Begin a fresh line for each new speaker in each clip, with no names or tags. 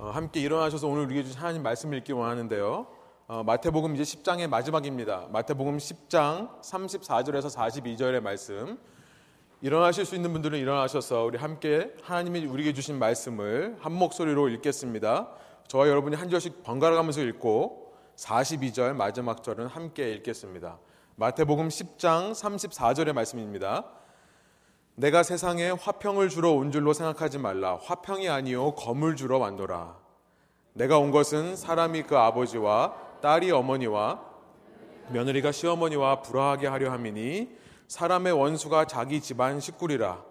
어, 함께 일어나셔서 오늘 우리에게 주신 하나님 말씀을 읽기 원하는데요. 어, 마태복음 이제 10장의 마지막입니다. 마태복음 10장 34절에서 42절의 말씀. 일어나실 수 있는 분들은 일어나셔서 우리 함께 하나님이 우리에게 주신 말씀을 한 목소리로 읽겠습니다. 저와 여러분이 한 절씩 번갈아 가면서 읽고 42절 마지막 절은 함께 읽겠습니다. 마태복음 10장 34절의 말씀입니다. 내가 세상에 화평을 주러 온 줄로 생각하지 말라. 화평이 아니요 검을 주러 왔노라. 내가 온 것은 사람이 그 아버지와 딸이 어머니와 며느리가 시어머니와 불화하게 하려 함이니 사람의 원수가 자기 집안 식구리라.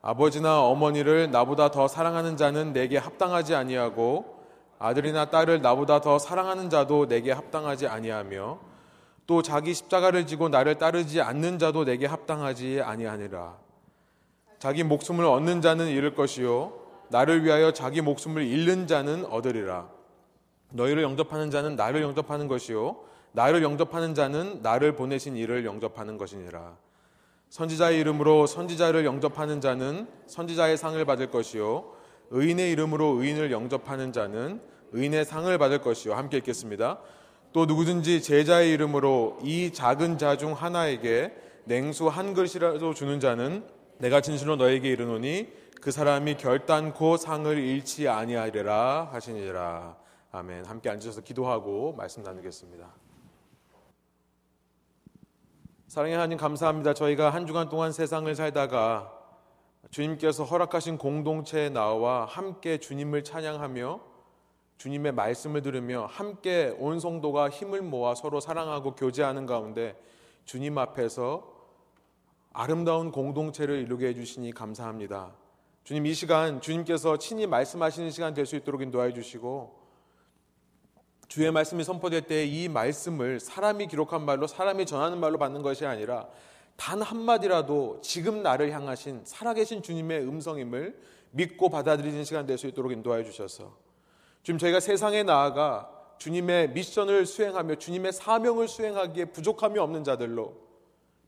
아버지나 어머니를 나보다 더 사랑하는 자는 내게 합당하지 아니하고 아들이나 딸을 나보다 더 사랑하는 자도 내게 합당하지 아니하며 또 자기 십자가를 지고 나를 따르지 않는 자도 내게 합당하지 아니하니라. 자기 목숨을 얻는 자는 잃을 것이요 나를 위하여 자기 목숨을 잃는 자는 얻으리라. 너희를 영접하는 자는 나를 영접하는 것이요 나를 영접하는 자는 나를 보내신 이를 영접하는 것이니라. 선지자의 이름으로 선지자를 영접하는 자는 선지자의 상을 받을 것이요 의인의 이름으로 의인을 영접하는 자는 의인의 상을 받을 것이요 함께 읽겠습니다. 또 누구든지 제자의 이름으로 이 작은 자 중 하나에게 냉수 한 그릇이라도 주는 자는 내가 진실로 너에게 이르노니 그 사람이 결단코 상을 잃지 아니하리라 하시니라. 아멘. 함께 앉으셔서 기도하고 말씀 나누겠습니다. 사랑의 하나님 감사합니다. 저희가 한 주간 동안 세상을 살다가 주님께서 허락하신 공동체에 나와 함께 주님을 찬양하며 주님의 말씀을 들으며 함께 온 성도가 힘을 모아 서로 사랑하고 교제하는 가운데 주님 앞에서 아름다운 공동체를 이루게 해주시니 감사합니다. 주님 이 시간 주님께서 친히 말씀하시는 시간 될 수 있도록 인도해 주시고 주의 말씀이 선포될 때 이 말씀을 사람이 기록한 말로 사람이 전하는 말로 받는 것이 아니라 단 한마디라도 지금 나를 향하신 살아계신 주님의 음성임을 믿고 받아들이는 시간 될 수 있도록 인도하여 주셔서 지금 저희가 세상에 나아가 주님의 미션을 수행하며 주님의 사명을 수행하기에 부족함이 없는 자들로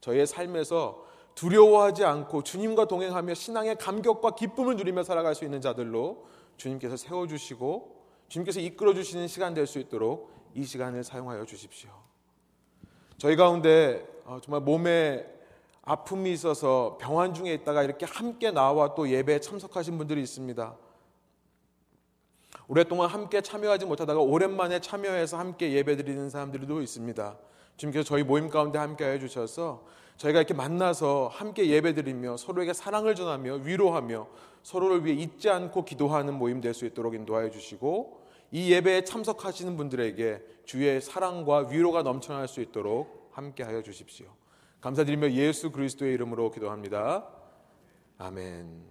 저희의 삶에서 두려워하지 않고 주님과 동행하며 신앙의 감격과 기쁨을 누리며 살아갈 수 있는 자들로 주님께서 세워주시고 주님께서 이끌어 주시는 시간 될 수 있도록 이 시간을 사용하여 주십시오. 저희 가운데 어, 정말 몸에 아픔이 있어서 병환 중에 있다가 이렇게 함께 나와 또 예배에 참석하신 분들이 있습니다. 오랫동안 함께 참여하지 못하다가 오랜만에 참여해서 함께 예배 드리는 사람들도 있습니다. 주님께서 저희 모임 가운데 함께 해 주셔서 저희가 이렇게 만나서 함께 예배드리며 서로에게 사랑을 전하며 위로하며 서로를 위해 잊지 않고 기도하는 모임 될 수 있도록 인도하여 주시고 이 예배에 참석하시는 분들에게 주의 사랑과 위로가 넘쳐날 수 있도록 함께 하여 주십시오. 감사드리며 예수 그리스도의 이름으로 기도합니다. 아멘.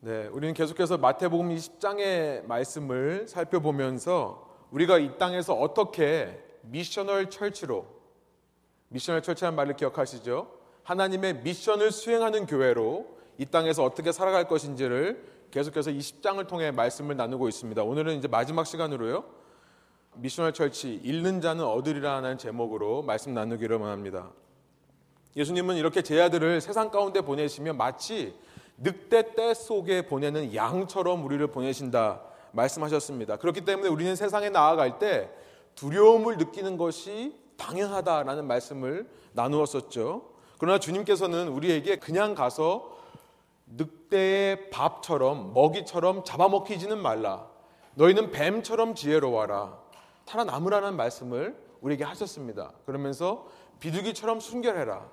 네, 우리는 계속해서 마태복음 10장의 말씀을 살펴보면서 우리가 이 땅에서 어떻게 missional church로 missional church라는 말을 기억하시죠? 하나님의 미션을 수행하는 교회로 이 땅에서 어떻게 살아갈 것인지를 계속해서 이 10장을 통해 말씀을 나누고 있습니다. 오늘은 이제 마지막 시간으로요. missional church 잃는 자는 얻으리라는 제목으로 말씀 나누기를 원합니다. 예수님은 이렇게 제 아들을 세상 가운데 보내시며 마치 늑대 떼 속에 보내는 양처럼 우리를 보내신다 말씀하셨습니다. 그렇기 때문에 우리는 세상에 나아갈 때 두려움을 느끼는 것이 당연하다라는 말씀을 나누었었죠. 그러나 주님께서는 우리에게 그냥 가서 늑대의 밥처럼 먹이처럼 잡아먹히지는 말라. 너희는 뱀처럼 지혜로워라. 살아남으라는 말씀을 우리에게 하셨습니다. 그러면서 비둘기처럼 순결해라.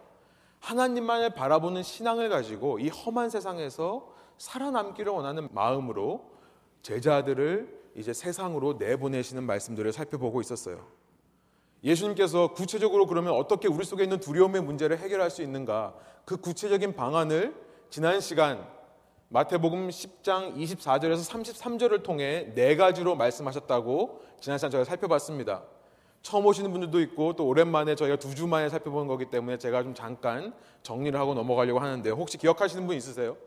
하나님만을 바라보는 신앙을 가지고 이 험한 세상에서 살아남기를 원하는 마음으로 제자들을 이제 세상으로 내보내시는 말씀들을 살펴보고 있었어요. 예수님께서 구체적으로 그러면 어떻게 우리 속에 있는 두려움의 문제를 해결할 수 있는가? 그 구체적인 방안을 지난 시간 마태복음 10장 24절에서 33절을 통해 네 가지로 말씀하셨다고 지난 시간 저희가 살펴봤습니다. 처음 오시는 분들도 있고 또 오랜만에 저희가 두 주 만에 살펴보는 거기 때문에 제가 좀 잠깐 정리를 하고 넘어가려고 하는데 혹시 기억하시는 분 있으세요?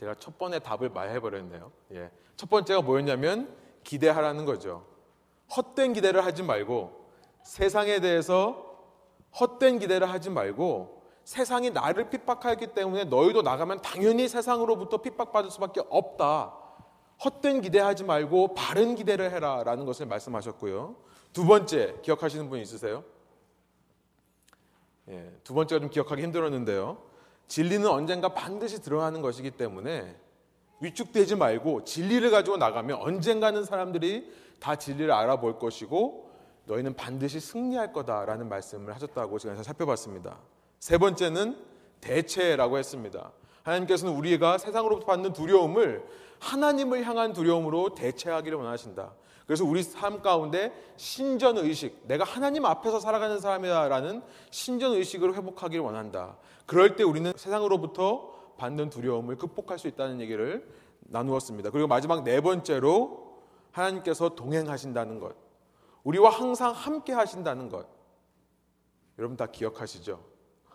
제가 첫 번째 답을 말해버렸네요. 예. 첫 번째가 뭐였냐면 기대하라는 거죠. 헛된 기대를 하지 말고 세상에 대해서 헛된 기대를 하지 말고 세상이 나를 핍박하기 때문에 너희도 나가면 당연히 세상으로부터 핍박받을 수밖에 없다. 헛된 기대하지 말고 바른 기대를 해라 라는 것을 말씀하셨고요. 두 번째 기억하시는 분 있으세요? 예, 두 번째가 좀 기억하기 힘들었는데요. 진리는 언젠가 반드시 드러나는 것이기 때문에 위축되지 말고 진리를 가지고 나가면 언젠가는 사람들이 다 진리를 알아볼 것이고 너희는 반드시 승리할 거다라는 말씀을 하셨다고 제가 살펴봤습니다. 세 번째는 대체라고 했습니다. 하나님께서는 우리가 세상으로부터 받는 두려움을 하나님을 향한 두려움으로 대체하기를 원하신다. 그래서 우리 삶 가운데 신전 의식, 내가 하나님 앞에서 살아가는 사람이다라는 신전 의식을 회복하기를 원한다. 그럴 때 우리는 세상으로부터 받는 두려움을 극복할 수 있다는 얘기를 나누었습니다. 그리고 마지막 네 번째로 하나님께서 동행하신다는 것. 우리와 항상 함께 하신다는 것. 여러분 다 기억하시죠?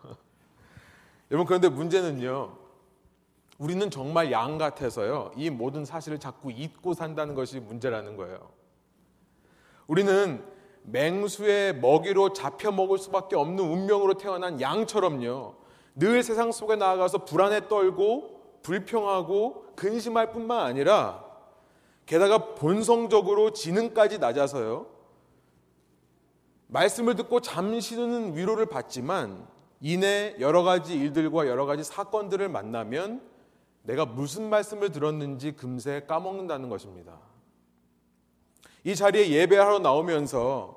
여러분 그런데 문제는요. 우리는 정말 양 같아서요. 이 모든 사실을 자꾸 잊고 산다는 것이 문제라는 거예요. 우리는 맹수의 먹이로 잡혀 먹을 수밖에 없는 운명으로 태어난 양처럼요. 늘 세상 속에 나아가서 불안에 떨고 불평하고 근심할 뿐만 아니라 게다가 본성적으로 지능까지 낮아서요. 말씀을 듣고 잠시는 위로를 받지만 이내 여러 가지 일들과 여러 가지 사건들을 만나면 내가 무슨 말씀을 들었는지 금세 까먹는다는 것입니다. 이 자리에 예배하러 나오면서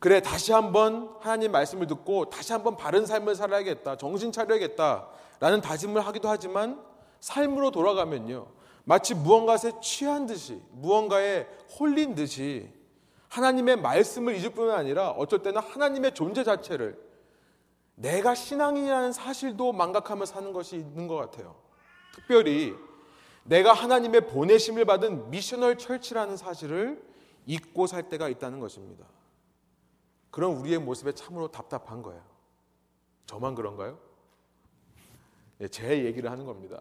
그래 다시 한번 하나님 말씀을 듣고 다시 한번 바른 삶을 살아야겠다. 정신 차려야겠다 라는 다짐을 하기도 하지만 삶으로 돌아가면요. 마치 무언가에 취한 듯이 무언가에 홀린 듯이 하나님의 말씀을 잊을 뿐만 아니라 어쩔 때는 하나님의 존재 자체를 내가 신앙이라는 사실도 망각하며 사는 것이 있는 것 같아요. 특별히 내가 하나님의 보내심을 받은 미셔널 철치라는 사실을 잊고 살 때가 있다는 것입니다. 그런 우리의 모습에 참으로 답답한 거예요. 저만 그런가요? 네, 제 얘기를 하는 겁니다.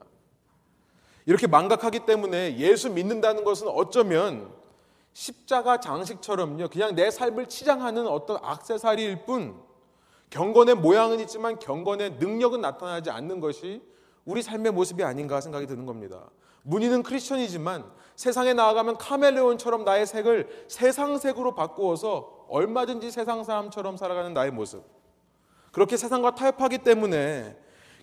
이렇게 망각하기 때문에 예수 믿는다는 것은 어쩌면 십자가 장식처럼요, 그냥 내 삶을 치장하는 어떤 악세사리일 뿐, 경건의 모양은 있지만 경건의 능력은 나타나지 않는 것이 우리 삶의 모습이 아닌가 생각이 드는 겁니다. 문의는 크리스천이지만 세상에 나아가면 카멜레온처럼 나의 색을 세상색으로 바꾸어서 얼마든지 세상 사람처럼 살아가는 나의 모습. 그렇게 세상과 타협하기 때문에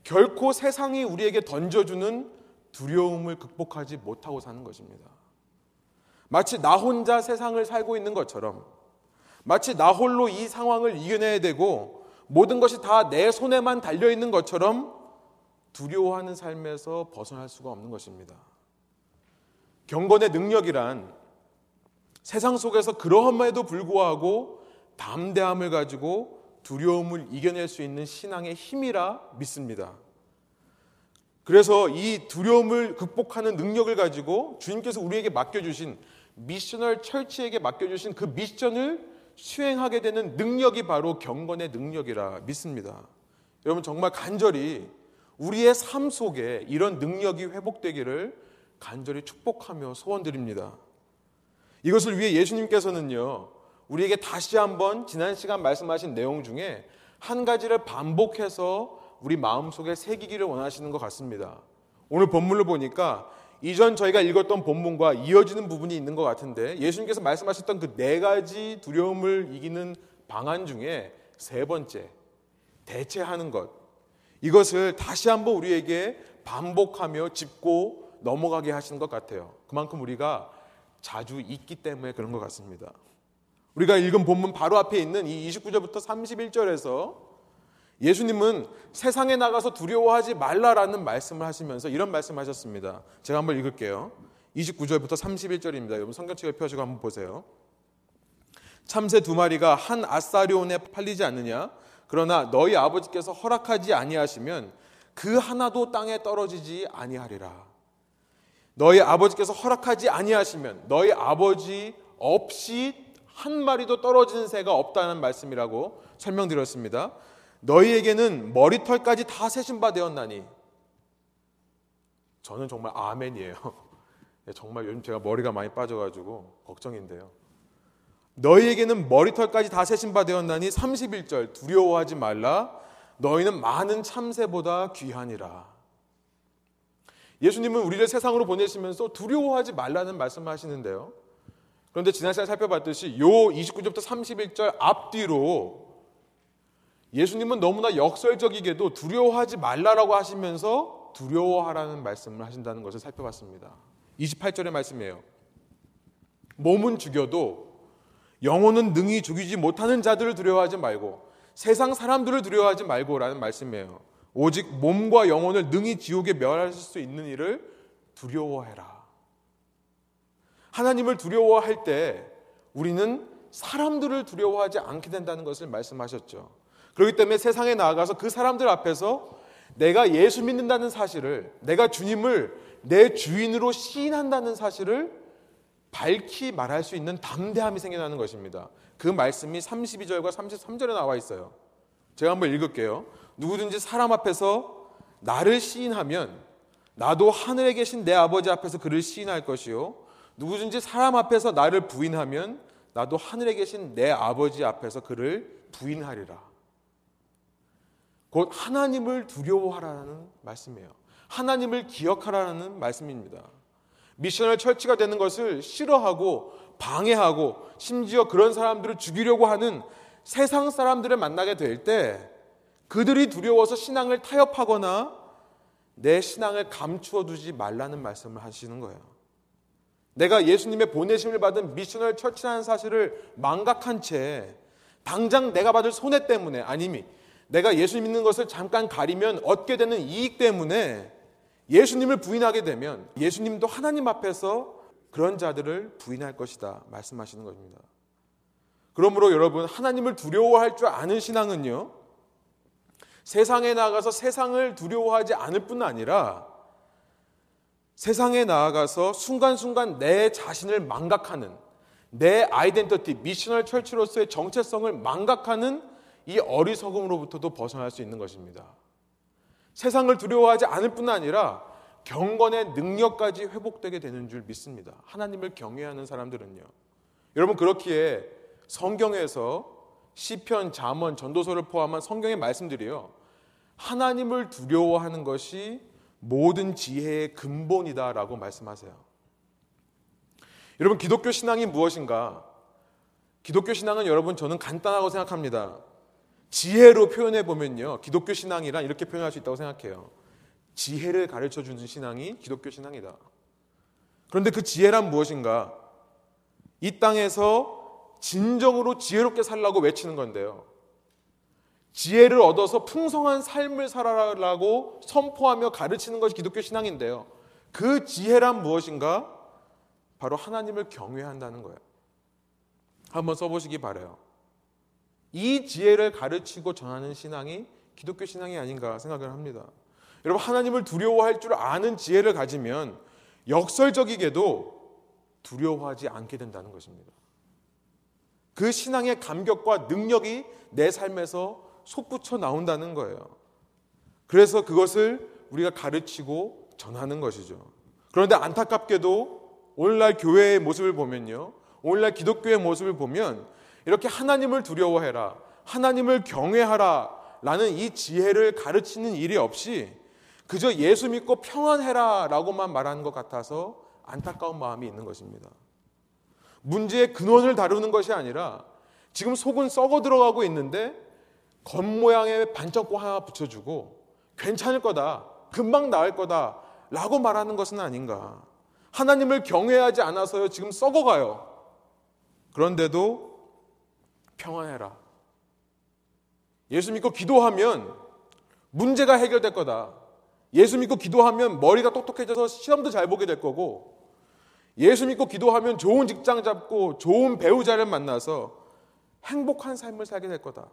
결코 세상이 우리에게 던져주는 두려움을 극복하지 못하고 사는 것입니다. 마치 나 혼자 세상을 살고 있는 것처럼 마치 나 홀로 이 상황을 이겨내야 되고 모든 것이 다 내 손에만 달려 있는 것처럼 두려워하는 삶에서 벗어날 수가 없는 것입니다. 경건의 능력이란 세상 속에서 그러함에도 불구하고 담대함을 가지고 두려움을 이겨낼 수 있는 신앙의 힘이라 믿습니다. 그래서 이 두려움을 극복하는 능력을 가지고 주님께서 우리에게 맡겨주신 미셔널 철치에게 맡겨주신 그 미션을 수행하게 되는 능력이 바로 경건의 능력이라 믿습니다. 여러분 정말 간절히 우리의 삶 속에 이런 능력이 회복되기를 간절히 축복하며 소원드립니다. 이것을 위해 예수님께서는요, 우리에게 다시 한번 지난 시간 말씀하신 내용 중에 한 가지를 반복해서 우리 마음속에 새기기를 원하시는 것 같습니다. 오늘 본문을 보니까 이전 저희가 읽었던 본문과 이어지는 부분이 있는 것 같은데 예수님께서 말씀하셨던 그 네 가지 두려움을 이기는 방안 중에 세 번째, 대체하는 것. 이것을 다시 한번 우리에게 반복하며 짚고 넘어가게 하시는 것 같아요. 그만큼 우리가 자주 잊기 때문에 그런 것 같습니다. 우리가 읽은 본문 바로 앞에 있는 이 29절부터 31절에서 예수님은 세상에 나가서 두려워하지 말라라는 말씀을 하시면서 이런 말씀 하셨습니다. 제가 한번 읽을게요. 29절부터 31절입니다. 여러분 성경책을 펴시고 한번 보세요. 참새 두 마리가 한 아사리온에 팔리지 않느냐? 그러나 너희 아버지께서 허락하지 아니하시면 그 하나도 땅에 떨어지지 아니하리라. 너희 아버지께서 허락하지 아니하시면 너희 아버지 없이 한 마리도 떨어지는 새가 없다는 말씀이라고 설명드렸습니다. 너희에게는 머리털까지 다 세신 바 되었나니 저는 정말 아멘이에요. 네, 정말 요즘 제가 머리가 많이 빠져가지고 걱정인데요. 너희에게는 머리털까지 다 세신 바 되었나니 31절 두려워하지 말라 너희는 많은 참새보다 귀하니라. 예수님은 우리를 세상으로 보내시면서 두려워하지 말라는 말씀을 하시는데요. 그런데 지난 시간에 살펴봤듯이 요 29절부터 31절 앞뒤로 예수님은 너무나 역설적이게도 두려워하지 말라라고 하시면서 두려워하라는 말씀을 하신다는 것을 살펴봤습니다. 28절의 말씀이에요. 몸은 죽여도 영혼은 능히 죽이지 못하는 자들을 두려워하지 말고 세상 사람들을 두려워하지 말고라는 말씀이에요. 오직 몸과 영혼을 능히 지옥에 멸하실 수 있는 일을 두려워해라. 하나님을 두려워할 때 우리는 사람들을 두려워하지 않게 된다는 것을 말씀하셨죠. 그렇기 때문에 세상에 나아가서 그 사람들 앞에서 내가 예수 믿는다는 사실을, 내가 주님을 내 주인으로 시인한다는 사실을 밝히 말할 수 있는 담대함이 생겨나는 것입니다. 그 말씀이 32절과 33절에 나와 있어요. 제가 한번 읽을게요. 누구든지 사람 앞에서 나를 시인하면 나도 하늘에 계신 내 아버지 앞에서 그를 시인할 것이요. 누구든지 사람 앞에서 나를 부인하면 나도 하늘에 계신 내 아버지 앞에서 그를 부인하리라. 곧 하나님을 두려워하라는 말씀이에요. 하나님을 기억하라는 말씀입니다. 미션을 철치가 되는 것을 싫어하고 방해하고 심지어 그런 사람들을 죽이려고 하는 세상 사람들을 만나게 될 때 그들이 두려워서 신앙을 타협하거나 내 신앙을 감추어 두지 말라는 말씀을 하시는 거예요. 내가 예수님의 보내심을 받은 미션을 철치하는 사실을 망각한 채 당장 내가 받을 손해 때문에 아니면 내가 예수 믿는 것을 잠깐 가리면 얻게 되는 이익 때문에 예수님을 부인하게 되면 예수님도 하나님 앞에서 그런 자들을 부인할 것이다 말씀하시는 것입니다. 그러므로 여러분 하나님을 두려워할 줄 아는 신앙은요 세상에 나가서 세상을 두려워하지 않을 뿐 아니라 세상에 나아가서 순간순간 내 자신을 망각하는 내 아이덴티티, 미셔널 철치로서의 정체성을 망각하는 이 어리석음으로부터도 벗어날 수 있는 것입니다. 세상을 두려워하지 않을 뿐 아니라 경건의 능력까지 회복되게 되는 줄 믿습니다. 하나님을 경외하는 사람들은요. 여러분 그렇기에 성경에서 시편, 잠언, 전도서를 포함한 성경의 말씀들이요. 하나님을 두려워하는 것이 모든 지혜의 근본이다라고 말씀하세요. 여러분 기독교 신앙이 무엇인가? 기독교 신앙은 여러분 저는 간단하고 생각합니다. 지혜로 표현해 보면요. 기독교 신앙이란 이렇게 표현할 수 있다고 생각해요. 지혜를 가르쳐 주는 신앙이 기독교 신앙이다. 그런데 그 지혜란 무엇인가? 이 땅에서 진정으로 지혜롭게 살라고 외치는 건데요. 지혜를 얻어서 풍성한 삶을 살아라고 선포하며 가르치는 것이 기독교 신앙인데요. 그 지혜란 무엇인가? 바로 하나님을 경외한다는 거예요. 한번 써보시기 바래요. 이 지혜를 가르치고 전하는 신앙이 기독교 신앙이 아닌가 생각을 합니다. 여러분 하나님을 두려워할 줄 아는 지혜를 가지면 역설적이게도 두려워하지 않게 된다는 것입니다. 그 신앙의 감격과 능력이 내 삶에서 솟구쳐 나온다는 거예요. 그래서 그것을 우리가 가르치고 전하는 것이죠. 그런데 안타깝게도 오늘날 교회의 모습을 보면요. 오늘날 기독교의 모습을 보면 이렇게 하나님을 두려워해라. 하나님을 경외하라. 라는 이 지혜를 가르치는 일이 없이 그저 예수 믿고 평안해라. 라고만 말하는 것 같아서 안타까운 마음이 있는 것입니다. 문제의 근원을 다루는 것이 아니라 지금 속은 썩어 들어가고 있는데 겉모양의 반짝고 하나 붙여주고 괜찮을 거다. 금방 나을 거다. 라고 말하는 것은 아닌가. 하나님을 경외하지 않아서요. 지금 썩어가요. 그런데도 평안해라. 예수 믿고 기도하면 문제가 해결될 거다. 예수 믿고 기도하면 머리가 똑똑해져서 시험도 잘 보게 될 거고, 예수 믿고 기도하면 좋은 직장 잡고 좋은 배우자를 만나서 행복한 삶을 살게 될 거다.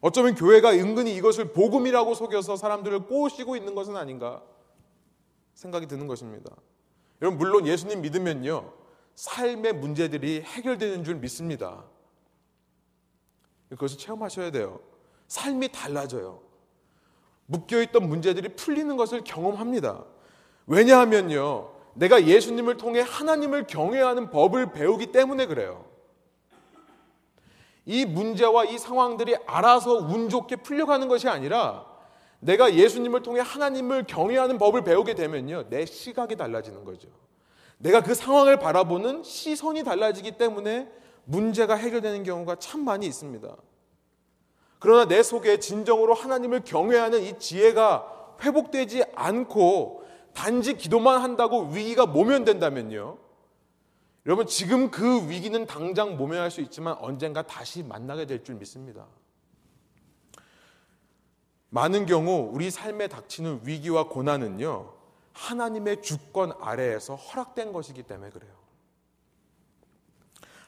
어쩌면 교회가 은근히 이것을 복음이라고 속여서 사람들을 꼬시고 있는 것은 아닌가 생각이 드는 것입니다. 여러분, 물론 예수님 믿으면요, 삶의 문제들이 해결되는 줄 믿습니다. 그것을 체험하셔야 돼요. 삶이 달라져요. 묶여있던 문제들이 풀리는 것을 경험합니다. 왜냐하면요. 내가 예수님을 통해 하나님을 경외하는 법을 배우기 때문에 그래요. 이 문제와 이 상황들이 알아서 운 좋게 풀려가는 것이 아니라 내가 예수님을 통해 하나님을 경외하는 법을 배우게 되면요. 내 시각이 달라지는 거죠. 내가 그 상황을 바라보는 시선이 달라지기 때문에 문제가 해결되는 경우가 참 많이 있습니다. 그러나 내 속에 진정으로 하나님을 경외하는 이 지혜가 회복되지 않고 단지 기도만 한다고 위기가 모면된다면요. 여러분 지금 그 위기는 당장 모면할 수 있지만 언젠가 다시 만나게 될 줄 믿습니다. 많은 경우 우리 삶에 닥치는 위기와 고난은요. 하나님의 주권 아래에서 허락된 것이기 때문에 그래요.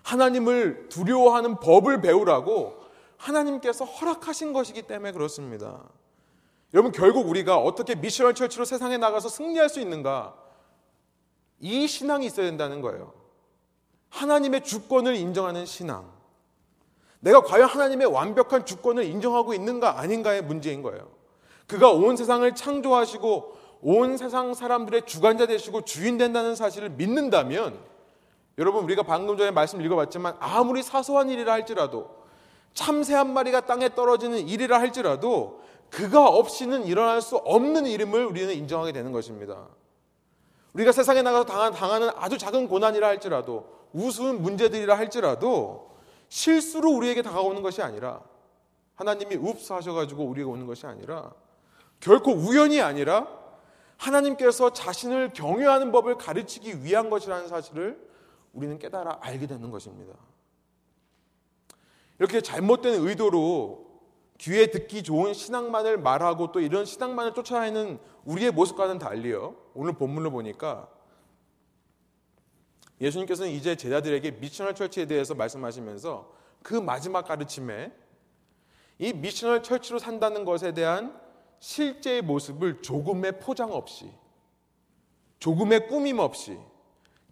하나님을 두려워하는 법을 배우라고 하나님께서 허락하신 것이기 때문에 그렇습니다. 여러분 결국 우리가 어떻게 미셔널 철치로 세상에 나가서 승리할 수 있는가? 이 신앙이 있어야 된다는 거예요. 하나님의 주권을 인정하는 신앙. 내가 과연 하나님의 완벽한 주권을 인정하고 있는가 아닌가의 문제인 거예요. 그가 온 세상을 창조하시고 온 세상 사람들의 주관자 되시고 주인 된다는 사실을 믿는다면 여러분 우리가 방금 전에 말씀 읽어봤지만 아무리 사소한 일이라 할지라도 참새 한 마리가 땅에 떨어지는 일이라 할지라도 그가 없이는 일어날 수 없는 이름을 우리는 인정하게 되는 것입니다. 우리가 세상에 나가서 당하는 아주 작은 고난이라 할지라도 우스운 문제들이라 할지라도 실수로 우리에게 다가오는 것이 아니라 하나님이 읍스 하셔가지고 우리에게 오는 것이 아니라 결코 우연이 아니라 하나님께서 자신을 경외하는 법을 가르치기 위한 것이라는 사실을 우리는 깨달아 알게 되는 것입니다. 이렇게 잘못된 의도로 귀에 듣기 좋은 신앙만을 말하고 또 이런 신앙만을 쫓아내는 우리의 모습과는 달리요. 오늘 본문을 보니까 예수님께서는 이제 제자들에게 미셔널 철치에 대해서 말씀하시면서 그 마지막 가르침에 이 미셔널 철치로 산다는 것에 대한 실제의 모습을 조금의 포장 없이 조금의 꾸밈 없이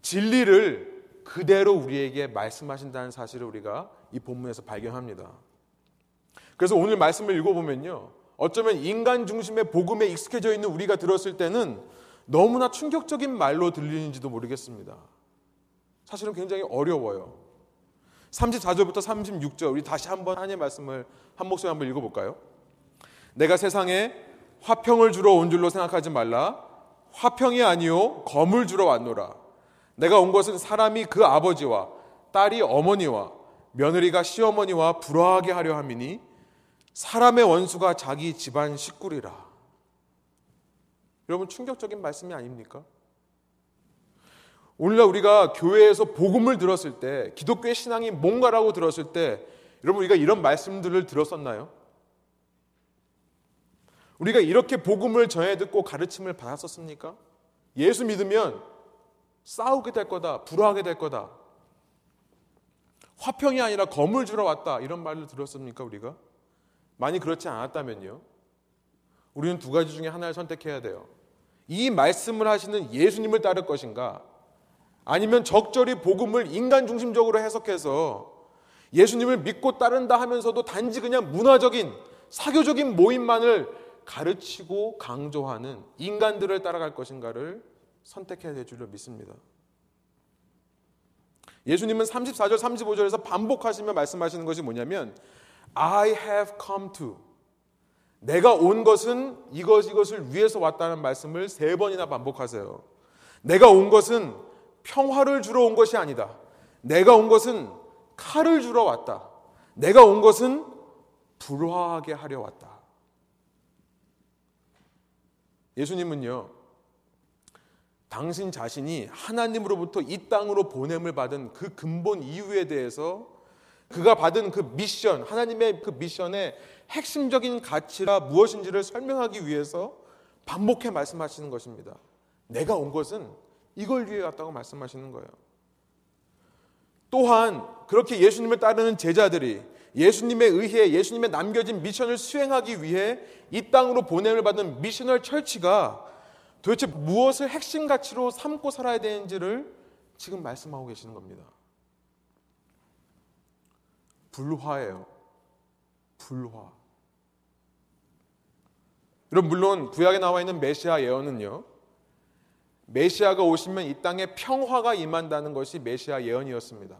진리를 그대로 우리에게 말씀하신다는 사실을 우리가 이 본문에서 발견합니다. 그래서 오늘 말씀을 읽어보면요. 어쩌면 인간 중심의 복음에 익숙해져 있는 우리가 들었을 때는 너무나 충격적인 말로 들리는지도 모르겠습니다. 사실은 굉장히 어려워요. 34절부터 36절 우리 다시 한번 하나님의 말씀을 한 목소리 한번 읽어볼까요? 내가 세상에 화평을 주러 온 줄로 생각하지 말라. 화평이 아니요 검을 주러 왔노라. 내가 온 것은 사람이 그 아버지와 딸이 어머니와 며느리가 시어머니와 불화하게 하려 함이니 사람의 원수가 자기 집안 식구리라. 여러분 충격적인 말씀이 아닙니까? 오늘날 우리가 교회에서 복음을 들었을 때 기독교의 신앙이 뭔가라고 들었을 때 여러분 우리가 이런 말씀들을 들었었나요? 우리가 이렇게 복음을 전해 듣고 가르침을 받았었습니까? 예수 믿으면 싸우게 될 거다, 불화하게 될 거다. 화평이 아니라 검을 주러 왔다. 이런 말을 들었습니까, 우리가? 많이 그렇지 않았다면요. 우리는 두 가지 중에 하나를 선택해야 돼요. 이 말씀을 하시는 예수님을 따를 것인가? 아니면 적절히 복음을 인간 중심적으로 해석해서 예수님을 믿고 따른다 하면서도 단지 그냥 문화적인 사교적인 모임만을 가르치고 강조하는 인간들을 따라갈 것인가를 선택해야 될 줄로 믿습니다. 예수님은 34절, 35절에서 반복하시며 말씀하시는 것이 뭐냐면 I have come to 내가 온 것은 이것 이것을 위해서 왔다는 말씀을 세 번이나 반복하세요. 내가 온 것은 평화를 주러 온 것이 아니다. 내가 온 것은 칼을 주러 왔다. 내가 온 것은 불화하게 하려 왔다. 예수님은요, 당신 자신이 하나님으로부터 이 땅으로 보냄을 받은 그 근본 이유에 대해서 그가 받은 그 미션, 하나님의 그 미션의 핵심적인 가치가 무엇인지를 설명하기 위해서 반복해 말씀하시는 것입니다. 내가 온 것은 이걸 위해 왔다고 말씀하시는 거예요. 또한 그렇게 예수님을 따르는 제자들이 예수님에 의해 예수님의 남겨진 미션을 수행하기 위해 이 땅으로 보냄을 받은 미셔널 철치가 도대체 무엇을 핵심 가치로 삼고 살아야 되는지를 지금 말씀하고 계시는 겁니다. 불화예요. 불화. 여러분 물론 구약에 나와 있는 메시아 예언은요. 메시아가 오시면 이 땅에 평화가 임한다는 것이 메시아 예언이었습니다.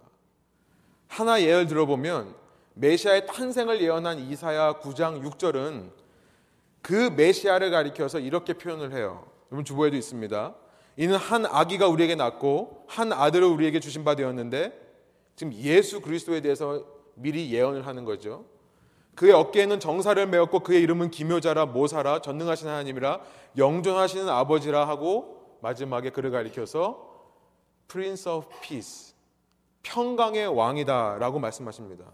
하나 예를 들어보면 메시아의 탄생을 예언한 이사야 9장 6절은 그 메시아를 가리켜서 이렇게 표현을 해요. 여러분 주보에도 있습니다. 이는 한 아기가 우리에게 낳고 한 아들을 우리에게 주신 바 되었는데 지금 예수 그리스도에 대해서 미리 예언을 하는 거죠. 그의 어깨에는 정사를 메었고 그의 이름은 기묘자라 모사라 전능하신 하나님이라 영존하시는 아버지라 하고 마지막에 그를 가리켜서 Prince of Peace 평강의 왕이다라고 말씀하십니다.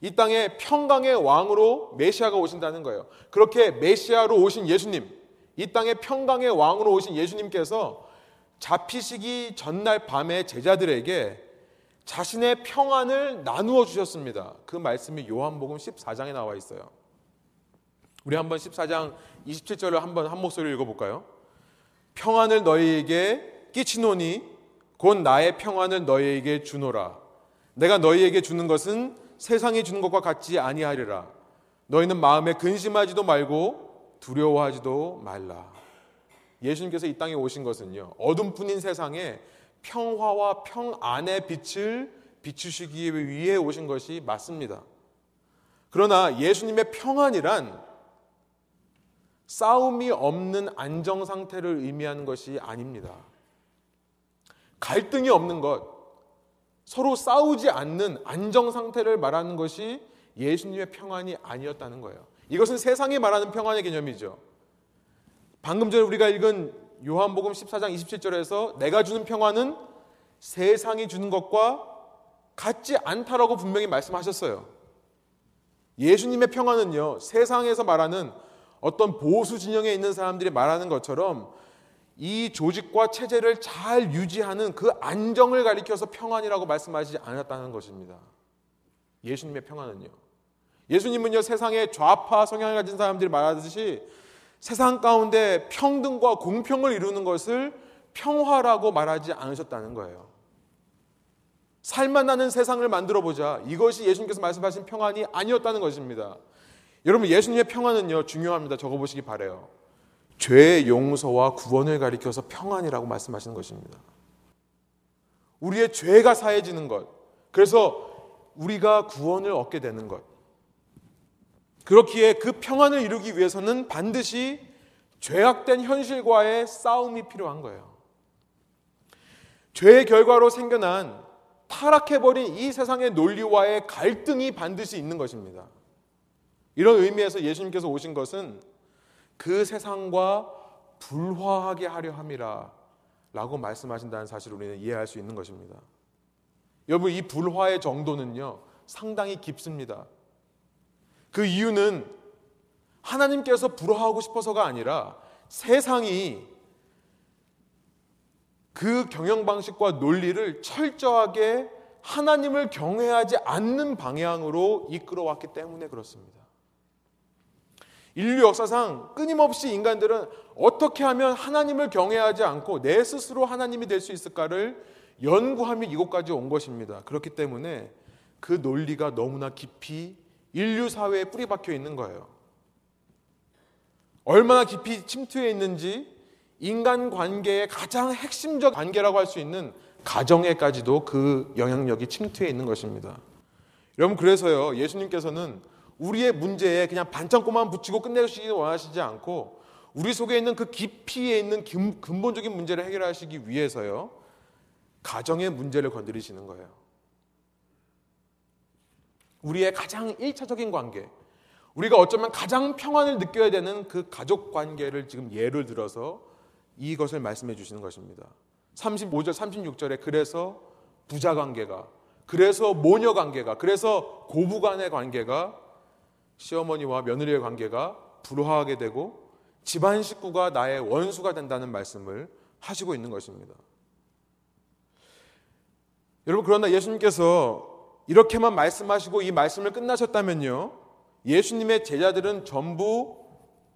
이 땅에 평강의 왕으로 메시아가 오신다는 거예요. 그렇게 메시아로 오신 예수님, 이 땅에 평강의 왕으로 오신 예수님께서 잡히시기 전날 밤에 제자들에게 자신의 평안을 나누어 주셨습니다. 그 말씀이 요한복음 14장에 나와 있어요. 우리 한번 14장 27절을 한번 한 목소리로 읽어볼까요? 평안을 너희에게 끼치노니 곧 나의 평안을 너희에게 주노라. 내가 너희에게 주는 것은 세상이 주는 것과 같지 아니하리라. 너희는 마음에 근심하지도 말고 두려워하지도 말라. 예수님께서 이 땅에 오신 것은요. 어둠뿐인 세상에 평화와 평안의 빛을 비추시기 위해 오신 것이 맞습니다. 그러나 예수님의 평안이란 싸움이 없는 안정 상태를 의미하는 것이 아닙니다. 갈등이 없는 것, 서로 싸우지 않는 안정 상태를 말하는 것이 예수님의 평안이 아니었다는 거예요. 이것은 세상이 말하는 평안의 개념이죠. 방금 전에 우리가 읽은 요한복음 14장 27절에서 내가 주는 평안은 세상이 주는 것과 같지 않다라고 분명히 말씀하셨어요. 예수님의 평안은요, 세상에서 말하는 어떤 보수 진영에 있는 사람들이 말하는 것처럼 이 조직과 체제를 잘 유지하는 그 안정을 가리켜서 평안이라고 말씀하시지 않았다는 것입니다. 예수님의 평안은요. 예수님은요, 세상의 좌파 성향을 가진 사람들이 말하듯이 세상 가운데 평등과 공평을 이루는 것을 평화라고 말하지 않으셨다는 거예요. 살만 나는 세상을 만들어 보자. 이것이 예수님께서 말씀하신 평안이 아니었다는 것입니다. 여러분, 예수님의 평안은요, 중요합니다. 적어보시기 바래요. 죄의 용서와 구원을 가리켜서 평안이라고 말씀하시는 것입니다. 우리의 죄가 사해지는 것. 그래서 우리가 구원을 얻게 되는 것. 그렇기에 그 평안을 이루기 위해서는 반드시 죄악된 현실과의 싸움이 필요한 거예요. 죄의 결과로 생겨난 타락해버린 이 세상의 논리와의 갈등이 반드시 있는 것입니다. 이런 의미에서 예수님께서 오신 것은 그 세상과 불화하게 하려 함이라 라고 말씀하신다는 사실을 우리는 이해할 수 있는 것입니다. 여러분, 이 불화의 정도는요, 상당히 깊습니다. 그 이유는 하나님께서 불화하고 싶어서가 아니라 세상이 그 경영 방식과 논리를 철저하게 하나님을 경외하지 않는 방향으로 이끌어왔기 때문에 그렇습니다. 인류 역사상 끊임없이 인간들은 어떻게 하면 하나님을 경외하지 않고 내 스스로 하나님이 될 수 있을까를 연구하며 이곳까지 온 것입니다. 그렇기 때문에 그 논리가 너무나 깊이 인류 사회에 뿌리 박혀 있는 거예요. 얼마나 깊이 침투해 있는지 인간 관계의 가장 핵심적 관계라고 할 수 있는 가정에까지도 그 영향력이 침투해 있는 것입니다. 여러분 그래서요 예수님께서는 우리의 문제에 그냥 반창고만 붙이고 끝내시기 원하시지 않고 우리 속에 있는 그 깊이에 있는 근본적인 문제를 해결하시기 위해서요. 가정의 문제를 건드리시는 거예요. 우리의 가장 1차적인 관계, 우리가 어쩌면 가장 평안을 느껴야 되는 그 가족 관계를 지금 예를 들어서 이것을 말씀해 주시는 것입니다. 35절, 36절에 그래서 부자 관계가, 그래서 모녀 관계가, 그래서 고부 간의 관계가 시어머니와 며느리의 관계가 불화하게 되고 집안 식구가 나의 원수가 된다는 말씀을 하시고 있는 것입니다. 여러분 그러나 예수님께서 이렇게만 말씀하시고 이 말씀을 끝나셨다면요. 예수님의 제자들은 전부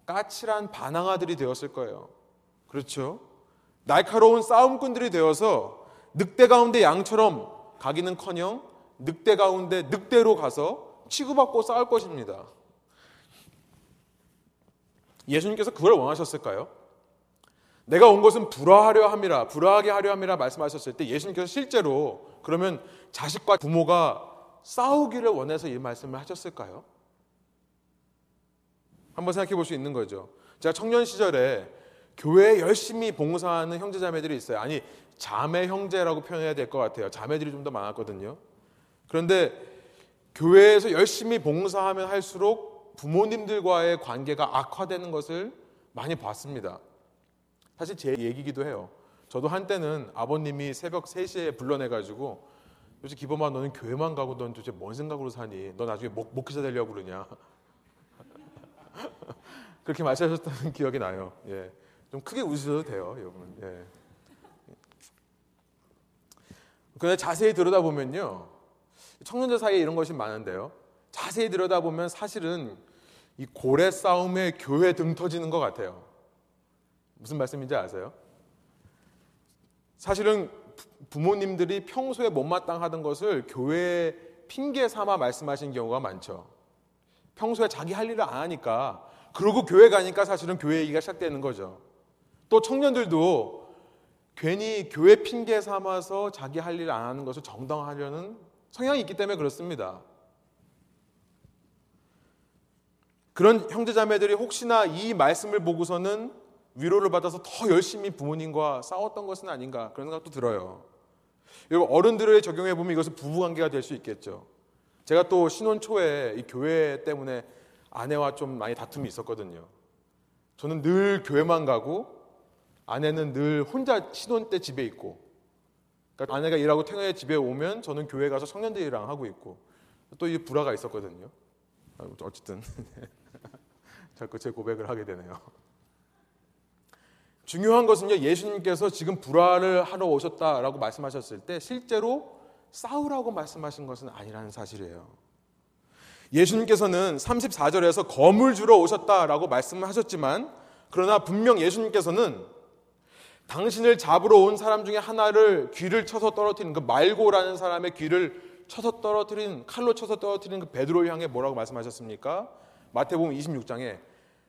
까칠한 반항아들이 되었을 거예요. 그렇죠? 날카로운 싸움꾼들이 되어서 늑대 가운데 양처럼 가기는 커녕 늑대 가운데 늑대로 가서 치고받고 싸울 것입니다. 예수님께서 그걸 원하셨을까요? 내가 온 것은 불화하려 함이라, 불화하게 하려 함이라 말씀하셨을 때 예수님께서 실제로 그러면 자식과 부모가 싸우기를 원해서 이 말씀을 하셨을까요? 한번 생각해 볼 수 있는 거죠. 제가 청년 시절에 교회에 열심히 봉사하는 형제자매들이 있어요. 아니, 자매 형제라고 표현해야 될 것 같아요. 자매들이 좀 더 많았거든요. 그런데 교회에서 열심히 봉사하면 할수록 부모님들과의 관계가 악화되는 것을 많이 봤습니다. 사실 제 얘기기도 해요. 저도 한때는 아버님이 새벽 3시에 불러내가지고 요새 기범아 너는 교회만 가고 넌 도대체 뭔 생각으로 사니? 너 나중에 목, 목회자 되려고 그러냐? 그렇게 말씀하셨다는 기억이 나요. 예. 좀 크게 웃으셔도 돼요, 여러분. 예. 그런데 자세히 들여다보면요. 청년들 사이에 이런 것이 많은데요. 자세히 들여다보면 사실은 이 고래 싸움에 교회 등 터지는 것 같아요. 무슨 말씀인지 아세요? 사실은 부모님들이 평소에 못마땅하던 것을 교회 핑계 삼아 말씀하신 경우가 많죠. 평소에 자기 할 일을 안 하니까 그러고 교회 가니까 사실은 교회 얘기가 시작되는 거죠. 또 청년들도 괜히 교회 핑계 삼아서 자기 할 일 안 하는 것을 정당화하려는 성향이 있기 때문에 그렇습니다. 그런 형제자매들이 혹시나 이 말씀을 보고서는 위로를 받아서 더 열심히 부모님과 싸웠던 것은 아닌가 그런 생각도 들어요. 여러분 어른들을 적용해 보면 이것은 부부 관계가 될 수 있겠죠. 제가 또 신혼 초에 이 교회 때문에 아내와 좀 많이 다툼이 있었거든요. 저는 늘 교회만 가고 아내는 늘 혼자 신혼 때 집에 있고 그러니까 아내가 일하고 퇴근해 집에 오면 저는 교회 가서 청년들이랑 하고 있고 또 이 불화가 있었거든요. 어쨌든 자꾸 제 고백을 하게 되네요. 중요한 것은요, 예수님께서 지금 불화를 하러 오셨다라고 말씀하셨을 때 실제로 싸우라고 말씀하신 것은 아니라는 사실이에요. 예수님께서는 34절에서 검을 주러 오셨다라고 말씀을 하셨지만 그러나 분명 예수님께서는 당신을 잡으러 온 사람 중에 하나를 귀를 쳐서 떨어뜨린 그 말고라는 사람의 귀를 쳐서 떨어뜨린 칼로 쳐서 떨어뜨린 그 베드로를 향해 뭐라고 말씀하셨습니까? 마태복음 26장에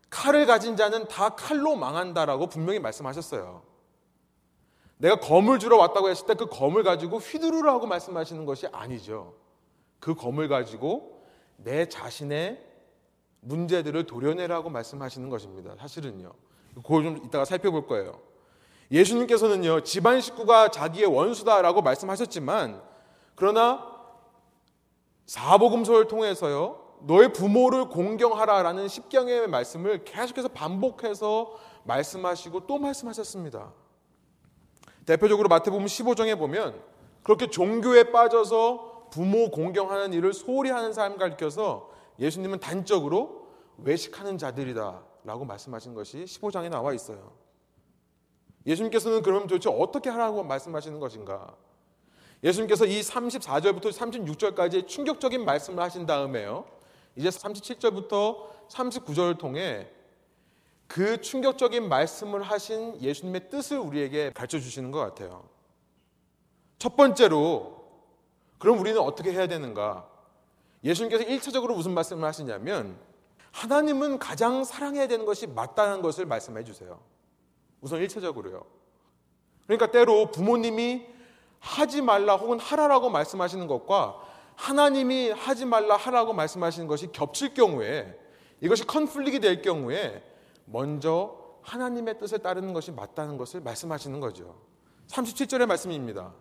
칼을 가진 자는 다 칼로 망한다라고 분명히 말씀하셨어요. 내가 검을 주러 왔다고 했을 때 그 검을 가지고 휘두르라고 말씀하시는 것이 아니죠. 그 검을 가지고 내 자신의 문제들을 도려내라고 말씀하시는 것입니다. 사실은요. 그걸 좀 이따가 살펴볼 거예요. 예수님께서는요, 집안 식구가 자기의 원수다라고 말씀하셨지만, 그러나 사복음서를 통해서요, 너의 부모를 공경하라라는 십경의 말씀을 계속해서 반복해서 말씀하시고 또 말씀하셨습니다. 대표적으로 마태복음 15장에 보면 그렇게 종교에 빠져서 부모 공경하는 일을 소홀히 하는 사람 가르쳐서 예수님은 단적으로 외식하는 자들이다라고 말씀하신 것이 15장에 나와 있어요. 예수님께서는 그럼 도대체 어떻게 하라고 말씀하시는 것인가? 예수님께서 이 34절부터 36절까지 충격적인 말씀을 하신 다음에요. 이제 37절부터 39절을 통해 그 충격적인 말씀을 하신 예수님의 뜻을 우리에게 가르쳐 주시는 것 같아요. 첫 번째로, 그럼 우리는 어떻게 해야 되는가? 예수님께서 1차적으로 무슨 말씀을 하시냐면, 하나님은 가장 사랑해야 되는 것이 맞다는 것을 말씀해 주세요. 우선 1차적으로요. 그러니까 때로 부모님이 하지 말라 혹은 하라라고 말씀하시는 것과 하나님이 하지 말라 하라고 말씀하시는 것이 겹칠 경우에 이것이 컨플릭이 될 경우에 먼저 하나님의 뜻을 따르는 것이 맞다는 것을 말씀하시는 거죠. 37절의 말씀입니다.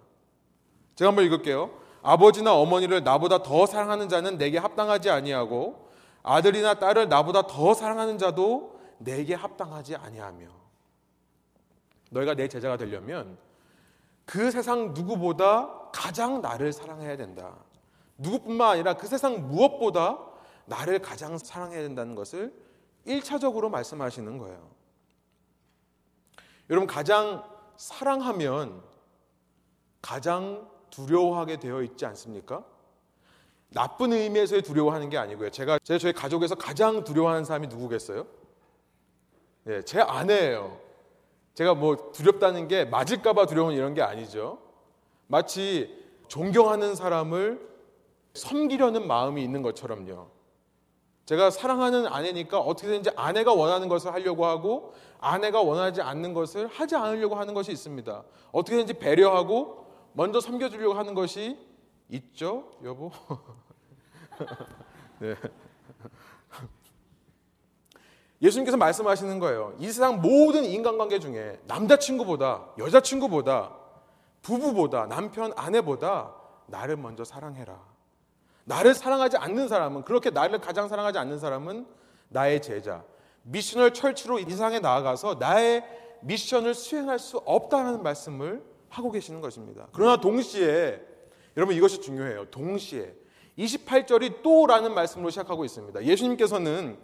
제가 한번 읽을게요. 아버지나 어머니를 나보다 더 사랑하는 자는 내게 합당하지 아니하고 아들이나 딸을 나보다 더 사랑하는 자도 내게 합당하지 아니하며 너희가 내 제자가 되려면 그 세상 누구보다 가장 나를 사랑해야 된다. 누구뿐만 아니라 그 세상 무엇보다 나를 가장 사랑해야 된다는 것을 1차적으로 말씀하시는 거예요. 여러분, 가장 사랑하면 가장 두려워하게 되어 있지 않습니까? 나쁜 의미에서의 두려워하는 게 아니고요. 제가 제 저희 가족에서 가장 두려워하는 사람이 누구겠어요? 네, 제 아내예요. 제가 뭐 두렵다는 게 맞을까봐 두려운 이런 게 아니죠. 마치 존경하는 사람을 섬기려는 마음이 있는 것처럼요. 제가 사랑하는 아내니까 어떻게든지 아내가 원하는 것을 하려고 하고 아내가 원하지 않는 것을 하지 않으려고 하는 것이 있습니다. 어떻게든지 배려하고 먼저 섬겨주려고 하는 것이 있죠, 여보? 네. 예수님께서 말씀하시는 거예요. 이 세상 모든 인간관계 중에 남자친구보다, 여자친구보다, 부부보다, 남편, 아내보다 나를 먼저 사랑해라. 나를 사랑하지 않는 사람은, 그렇게 나를 가장 사랑하지 않는 사람은 나의 제자. 미셔널 철치로 이상에 나아가서 나의 미션을 수행할 수 없다는 말씀을 하고 계시는 것입니다. 그러나 동시에, 여러분 이것이 중요해요. 동시에. 28절이 또라는 말씀으로 시작하고 있습니다. 예수님께서는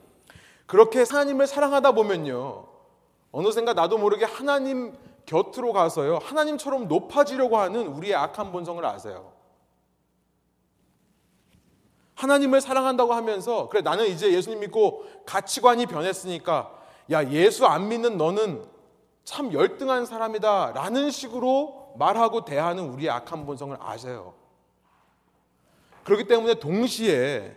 그렇게 하나님을 사랑하다 보면요. 어느샌가 나도 모르게 하나님 곁으로 가서요. 하나님처럼 높아지려고 하는 우리의 악한 본성을 아세요. 하나님을 사랑한다고 하면서 그래 나는 이제 예수님 믿고 가치관이 변했으니까 야 예수 안 믿는 너는 참 열등한 사람이다 라는 식으로 말하고 대하는 우리의 악한 본성을 아세요. 그렇기 때문에 동시에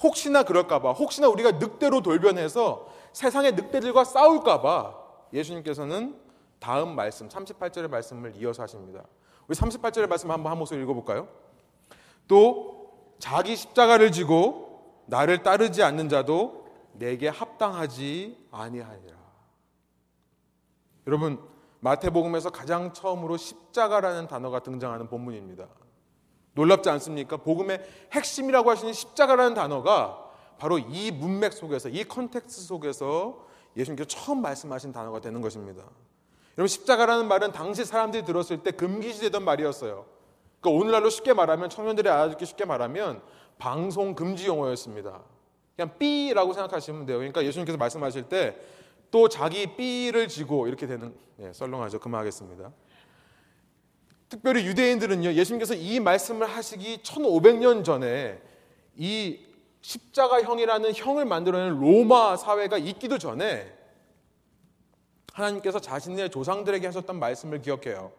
혹시나 그럴까봐, 혹시나 우리가 늑대로 돌변해서 세상의 늑대들과 싸울까봐 예수님께서는 다음 말씀, 38절의 말씀을 이어서 하십니다. 우리 38절의 말씀 한번 한 목소리 읽어볼까요? 또 자기 십자가를 지고 나를 따르지 않는 자도 내게 합당하지 아니하니라. 여러분 마태복음에서 가장 처음으로 십자가라는 단어가 등장하는 본문입니다. 놀랍지 않습니까? 복음의 핵심이라고 하시는 십자가라는 단어가 바로 이 문맥 속에서 이 context 속에서 예수님께서 처음 말씀하신 단어가 되는 것입니다. 여러분 십자가라는 말은 당시 사람들이 들었을 때 금기시되던 말이었어요. 그러니까 오늘날로 쉽게 말하면 청년들이 알아듣기 쉽게 말하면 방송 금지 용어였습니다. 그냥 삐라고 생각하시면 돼요. 그러니까 예수님께서 말씀하실 때 또 자기 삐를 지고 이렇게 되는 예, 썰렁하죠. 그만하겠습니다. 특별히 유대인들은요, 예수님께서 이 말씀을 하시기 1500년 전에 이 십자가형이라는 형을 만들어낸 로마 사회가 있기도 전에 하나님께서 자신의 조상들에게 하셨던 말씀을 기억해요.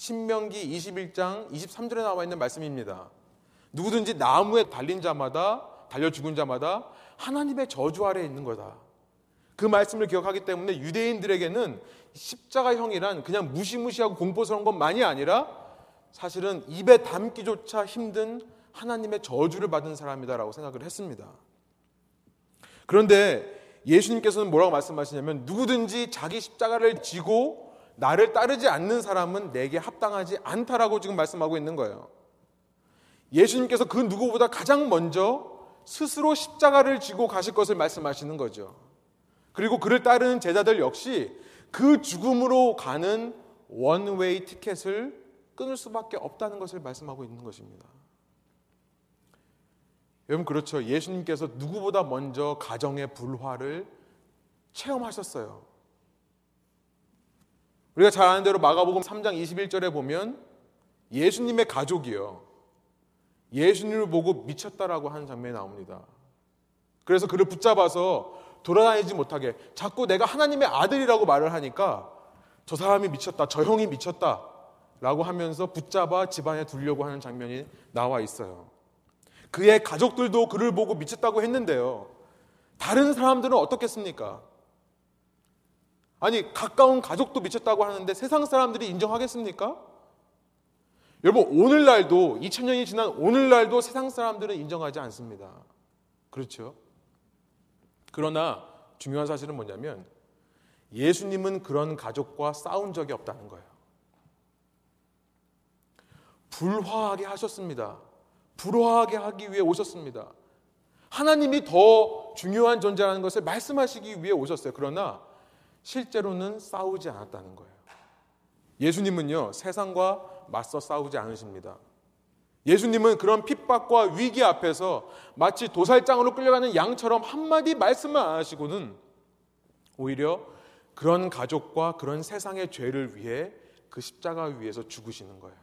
신명기 21장 23절에 나와 있는 말씀입니다. 누구든지 나무에 달린 자마다 달려 죽은 자마다 하나님의 저주 아래에 있는 거다. 그 말씀을 기억하기 때문에 유대인들에게는 십자가형이란 그냥 무시무시하고 공포스러운 것만이 아니라 사실은 입에 담기조차 힘든 하나님의 저주를 받은 사람이다라고 생각을 했습니다. 그런데 예수님께서는 뭐라고 말씀하시냐면 누구든지 자기 십자가를 지고 나를 따르지 않는 사람은 내게 합당하지 않다라고 지금 말씀하고 있는 거예요. 예수님께서 그 누구보다 가장 먼저 스스로 십자가를 지고 가실 것을 말씀하시는 거죠. 그리고 그를 따르는 제자들 역시 그 죽음으로 가는 원웨이 티켓을 끊을 수밖에 없다는 것을 말씀하고 있는 것입니다. 여러분 그렇죠. 예수님께서 누구보다 먼저 가정의 불화를 체험하셨어요. 우리가 잘 아는 대로 마가복음 3장 21절에 보면 예수님의 가족이요. 예수님을 보고 미쳤다라고 하는 장면이 나옵니다. 그래서 그를 붙잡아서 돌아다니지 못하게 자꾸 내가 하나님의 아들이라고 말을 하니까 저 사람이 미쳤다, 저 형이 미쳤다 라고 하면서 붙잡아 집안에 두려고 하는 장면이 나와 있어요. 그의 가족들도 그를 보고 미쳤다고 했는데요. 다른 사람들은 어떻겠습니까? 아니, 가까운 가족도 미쳤다고 하는데 세상 사람들이 인정하겠습니까? 여러분, 오늘날도, 2000년이 지난 오늘날도 세상 사람들은 인정하지 않습니다. 그렇죠? 그러나 중요한 사실은 뭐냐면 예수님은 그런 가족과 싸운 적이 없다는 거예요. 불화하게 하셨습니다. 불화하게 하기 위해 오셨습니다. 하나님이 더 중요한 존재라는 것을 말씀하시기 위해 오셨어요. 그러나 실제로는 싸우지 않았다는 거예요. 예수님은요, 세상과 맞서 싸우지 않으십니다. 예수님은 그런 핍박과 위기 앞에서 마치 도살장으로 끌려가는 양처럼 한마디 말씀만 안 하시고는 오히려 그런 가족과 그런 세상의 죄를 위해 그 십자가 위에서 죽으시는 거예요.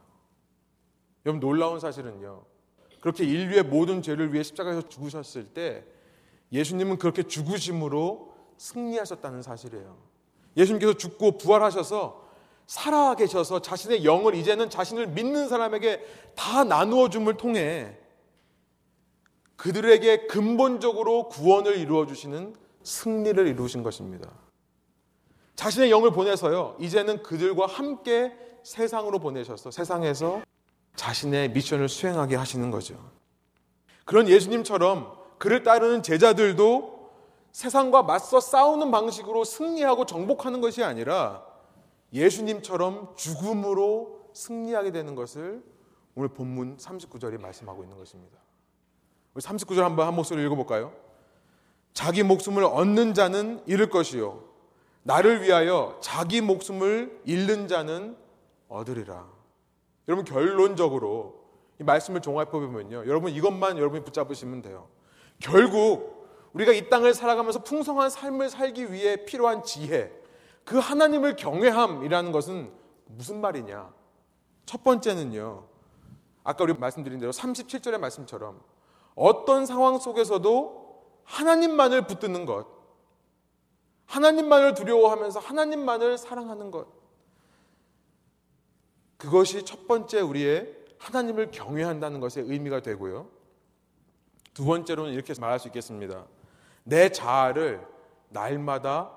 여러분 놀라운 사실은요. 그렇게 인류의 모든 죄를 위해 십자가에서 죽으셨을 때 예수님은 그렇게 죽으심으로 승리하셨다는 사실이에요. 예수님께서 죽고 부활하셔서 살아 계셔서 자신의 영을 이제는 자신을 믿는 사람에게 다 나누어 줌을 통해 그들에게 근본적으로 구원을 이루어 주시는 승리를 이루신 것입니다. 자신의 영을 보내서요. 이제는 그들과 함께 세상으로 보내셔서 세상에서 자신의 미션을 수행하게 하시는 거죠. 그런 예수님처럼 그를 따르는 제자들도 세상과 맞서 싸우는 방식으로 승리하고 정복하는 것이 아니라 예수님처럼 죽음으로 승리하게 되는 것을 오늘 본문 39절이 말씀하고 있는 것입니다. 우리 39절 한번 한 목소리 읽어볼까요? 자기 목숨을 얻는 자는 잃을 것이요. 나를 위하여 자기 목숨을 잃는 자는 얻으리라. 여러분 결론적으로 이 말씀을 종합해 보면요. 여러분 이것만 여러분이 붙잡으시면 돼요. 결국 우리가 이 땅을 살아가면서 풍성한 삶을 살기 위해 필요한 지혜, 그 하나님을 경외함이라는 것은 무슨 말이냐? 첫 번째는요. 아까 우리 말씀드린 대로 37절의 말씀처럼 어떤 상황 속에서도 하나님만을 붙드는 것, 하나님만을 두려워하면서 하나님만을 사랑하는 것. 그것이 첫 번째 우리의 하나님을 경외한다는 것의 의미가 되고요. 두 번째로는 이렇게 말할 수 있겠습니다. 내 자아를 날마다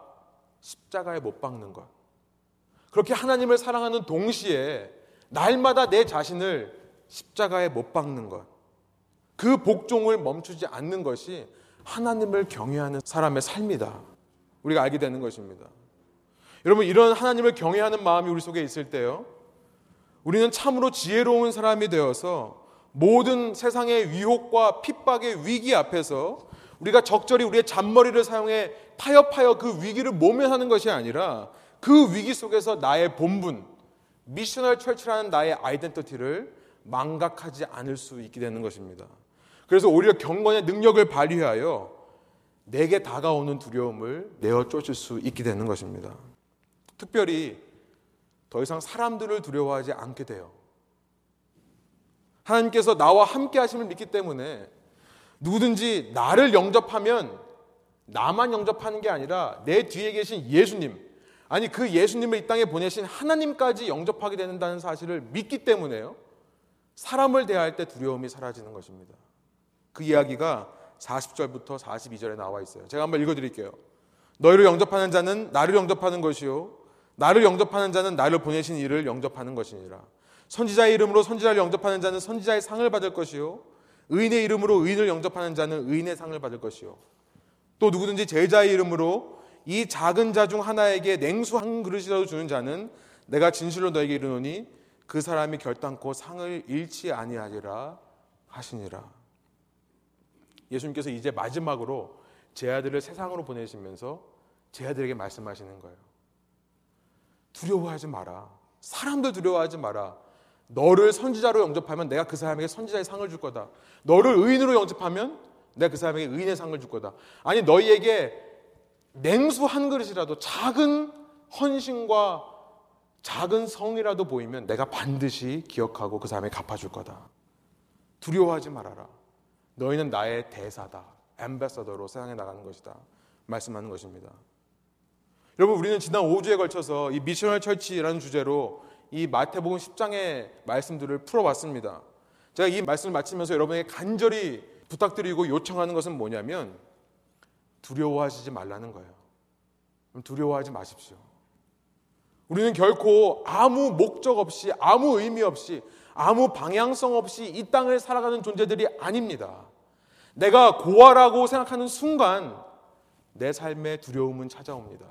십자가에 못 박는 것. 그렇게 하나님을 사랑하는 동시에 날마다 내 자신을 십자가에 못 박는 것. 그 복종을 멈추지 않는 것이 하나님을 경외하는 사람의 삶이다. 우리가 알게 되는 것입니다. 여러분, 이런 하나님을 경외하는 마음이 우리 속에 있을 때요. 우리는 참으로 지혜로운 사람이 되어서 모든 세상의 위혹과 핍박의 위기 앞에서 우리가 적절히 우리의 잔머리를 사용해 타협하여 그 위기를 모면하는 것이 아니라 그 위기 속에서 나의 본분, 미셔널 철치라는 나의 아이덴티티를 망각하지 않을 수 있게 되는 것입니다. 그래서 오히려 경건의 능력을 발휘하여 내게 다가오는 두려움을 내어 쫓을 수 있게 되는 것입니다. 특별히 더 이상 사람들을 두려워하지 않게 돼요. 하나님께서 나와 함께 하심을 믿기 때문에 누구든지 나를 영접하면 나만 영접하는 게 아니라 내 뒤에 계신 예수님, 아니 그 예수님을 이 땅에 보내신 하나님까지 영접하게 된다는 사실을 믿기 때문에요. 사람을 대할 때 두려움이 사라지는 것입니다. 그 이야기가 40절부터 42절에 나와 있어요. 제가 한번 읽어 드릴게요. 너희를 영접하는 자는 나를 영접하는 것이요. 나를 영접하는 자는 나를 보내신 이를 영접하는 것이니라. 선지자의 이름으로 선지자를 영접하는 자는 선지자의 상을 받을 것이요. 의인의 이름으로 의인을 영접하는 자는 의인의 상을 받을 것이요. 또 누구든지 제자의 이름으로 이 작은 자 중 하나에게 냉수 한 그릇이라도 주는 자는 내가 진실로 너에게 이르노니 그 사람이 결단코 상을 잃지 아니하리라 하시니라. 예수님께서 이제 마지막으로 제 아들을 세상으로 보내시면서 제 아들에게 말씀하시는 거예요. 두려워하지 마라. 사람도 두려워하지 마라. 너를 선지자로 영접하면 내가 그 사람에게 선지자의 상을 줄 거다. 너를 의인으로 영접하면 내가 그 사람에게 의인의 상을 줄 거다. 아니 너희에게 냉수 한 그릇이라도 작은 헌신과 작은 성이라도 보이면 내가 반드시 기억하고 그 사람에게 갚아줄 거다. 두려워하지 말아라. 너희는 나의 대사다. 엠베서더로 세상에 나가는 것이다. 말씀하는 것입니다. 여러분 우리는 지난 5주에 걸쳐서 이 미셔널 철치라는 주제로 이 마태복음 10장의 말씀들을 풀어봤습니다. 제가 이 말씀을 마치면서 여러분에게 간절히 부탁드리고 요청하는 것은 뭐냐면 두려워하시지 말라는 거예요. 두려워하지 마십시오. 우리는 결코 아무 목적 없이 아무 의미 없이 아무 방향성 없이 이 땅을 살아가는 존재들이 아닙니다. 내가 고아라고 생각하는 순간 내 삶에 두려움은 찾아옵니다.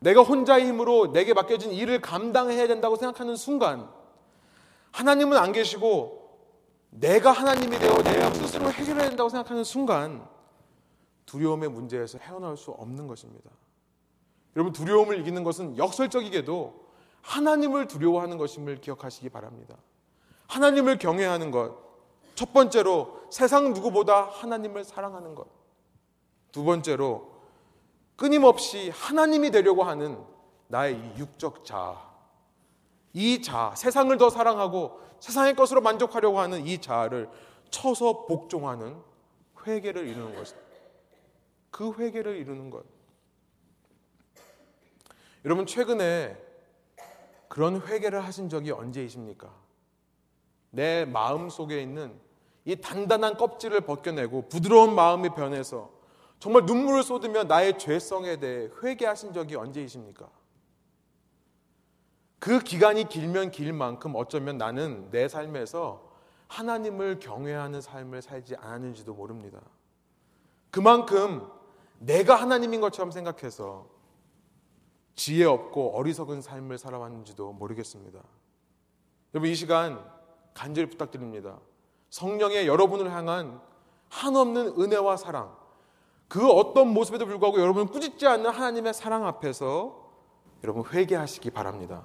내가 혼자의 힘으로 내게 맡겨진 일을 감당해야 된다고 생각하는 순간 하나님은 안 계시고 내가 하나님이 되어 내가 스스로 해결해야 된다고 생각하는 순간 두려움의 문제에서 헤어나올 수 없는 것입니다. 여러분 두려움을 이기는 것은 역설적이게도 하나님을 두려워하는 것임을 기억하시기 바랍니다. 하나님을 경외하는 것. 첫 번째로 세상 누구보다 하나님을 사랑하는 것. 두 번째로 끊임없이 하나님이 되려고 하는 나의 육적 자아. 이 자아, 세상을 더 사랑하고 세상의 것으로 만족하려고 하는 이 자아를 쳐서 복종하는 회개를 이루는 것. 그 회개를 이루는 것. 여러분 최근에 그런 회개를 하신 적이 언제이십니까? 내 마음 속에 있는 이 단단한 껍질을 벗겨내고 부드러운 마음이 변해서 정말 눈물을 쏟으며 나의 죄성에 대해 회개하신 적이 언제이십니까? 그 기간이 길면 길 만큼 어쩌면 나는 내 삶에서 하나님을 경외하는 삶을 살지 않았는지도 모릅니다. 그만큼 내가 하나님인 것처럼 생각해서 지혜 없고 어리석은 삶을 살아왔는지도 모르겠습니다. 여러분 이 시간 간절히 부탁드립니다. 성령의 여러분을 향한 한없는 은혜와 사랑, 그 어떤 모습에도 불구하고 여러분은 꾸짖지 않는 하나님의 사랑 앞에서 여러분 회개하시기 바랍니다.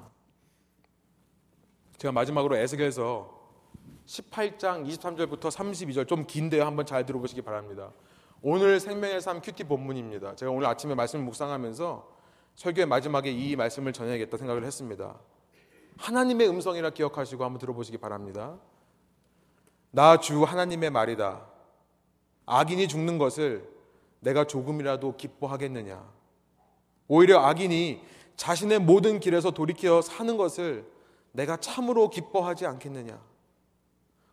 제가 마지막으로 에스겔서 18장 23절부터 32절 좀 긴데요. 한번 잘 들어보시기 바랍니다. 오늘 생명의 삶 큐티 본문입니다. 제가 오늘 아침에 말씀을 묵상하면서 설교의 마지막에 이 말씀을 전해야겠다 생각을 했습니다. 하나님의 음성이라 기억하시고 한번 들어보시기 바랍니다. 나 주 하나님의 말이다. 악인이 죽는 것을 내가 조금이라도 기뻐하겠느냐. 오히려 악인이 자신의 모든 길에서 돌이켜 사는 것을 내가 참으로 기뻐하지 않겠느냐.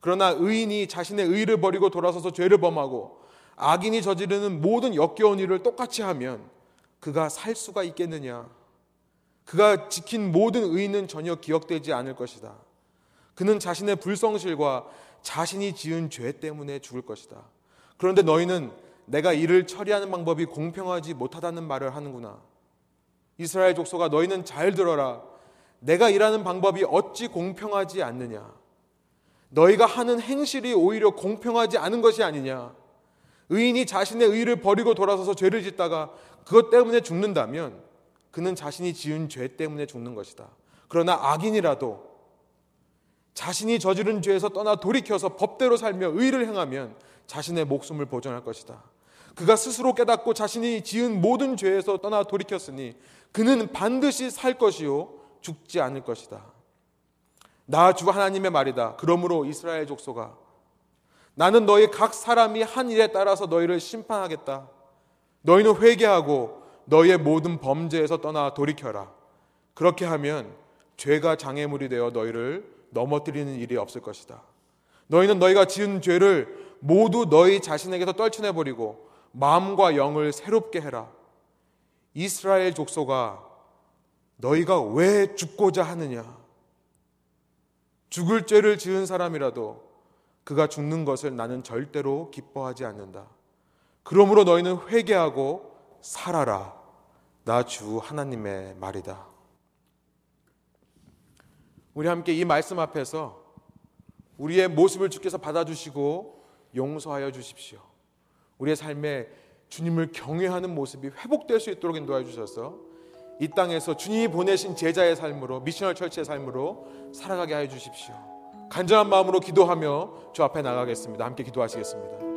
그러나 의인이 자신의 의를 버리고 돌아서서 죄를 범하고 악인이 저지르는 모든 역겨운 일을 똑같이 하면 그가 살 수가 있겠느냐? 그가 지킨 모든 의는 전혀 기억되지 않을 것이다. 그는 자신의 불성실과 자신이 지은 죄 때문에 죽을 것이다. 그런데 너희는 내가 이를 처리하는 방법이 공평하지 못하다는 말을 하는구나. 이스라엘 족속아 너희는 잘 들어라. 내가 일하는 방법이 어찌 공평하지 않느냐? 너희가 하는 행실이 오히려 공평하지 않은 것이 아니냐? 의인이 자신의 의를 버리고 돌아서서 죄를 짓다가 그것 때문에 죽는다면 그는 자신이 지은 죄 때문에 죽는 것이다. 그러나 악인이라도 자신이 저지른 죄에서 떠나 돌이켜서 법대로 살며 의를 행하면 자신의 목숨을 보존할 것이다. 그가 스스로 깨닫고 자신이 지은 모든 죄에서 떠나 돌이켰으니 그는 반드시 살 것이요 죽지 않을 것이다. 나 주 하나님의 말이다. 그러므로 이스라엘 족속아 나는 너희 각 사람이 한 일에 따라서 너희를 심판하겠다. 너희는 회개하고 너희의 모든 범죄에서 떠나 돌이켜라. 그렇게 하면 죄가 장애물이 되어 너희를 넘어뜨리는 일이 없을 것이다. 너희는 너희가 지은 죄를 모두 너희 자신에게서 떨쳐내 버리고 마음과 영을 새롭게 해라. 이스라엘 족속아 너희가 왜 죽고자 하느냐? 죽을 죄를 지은 사람이라도 그가 죽는 것을 나는 절대로 기뻐하지 않는다. 그러므로 너희는 회개하고 살아라. 나 주 하나님의 말이다. 우리 함께 이 말씀 앞에서 우리의 모습을 주께서 받아주시고 용서하여 주십시오. 우리의 삶에 주님을 경외하는 모습이 회복될 수 있도록 인도해 주셔서 이 땅에서 주님이 보내신 제자의 삶으로 미셔널 철치의 삶으로 살아가게 하여 주십시오. 간절한 마음으로 기도하며 주 앞에 나가겠습니다. 함께 기도하시겠습니다.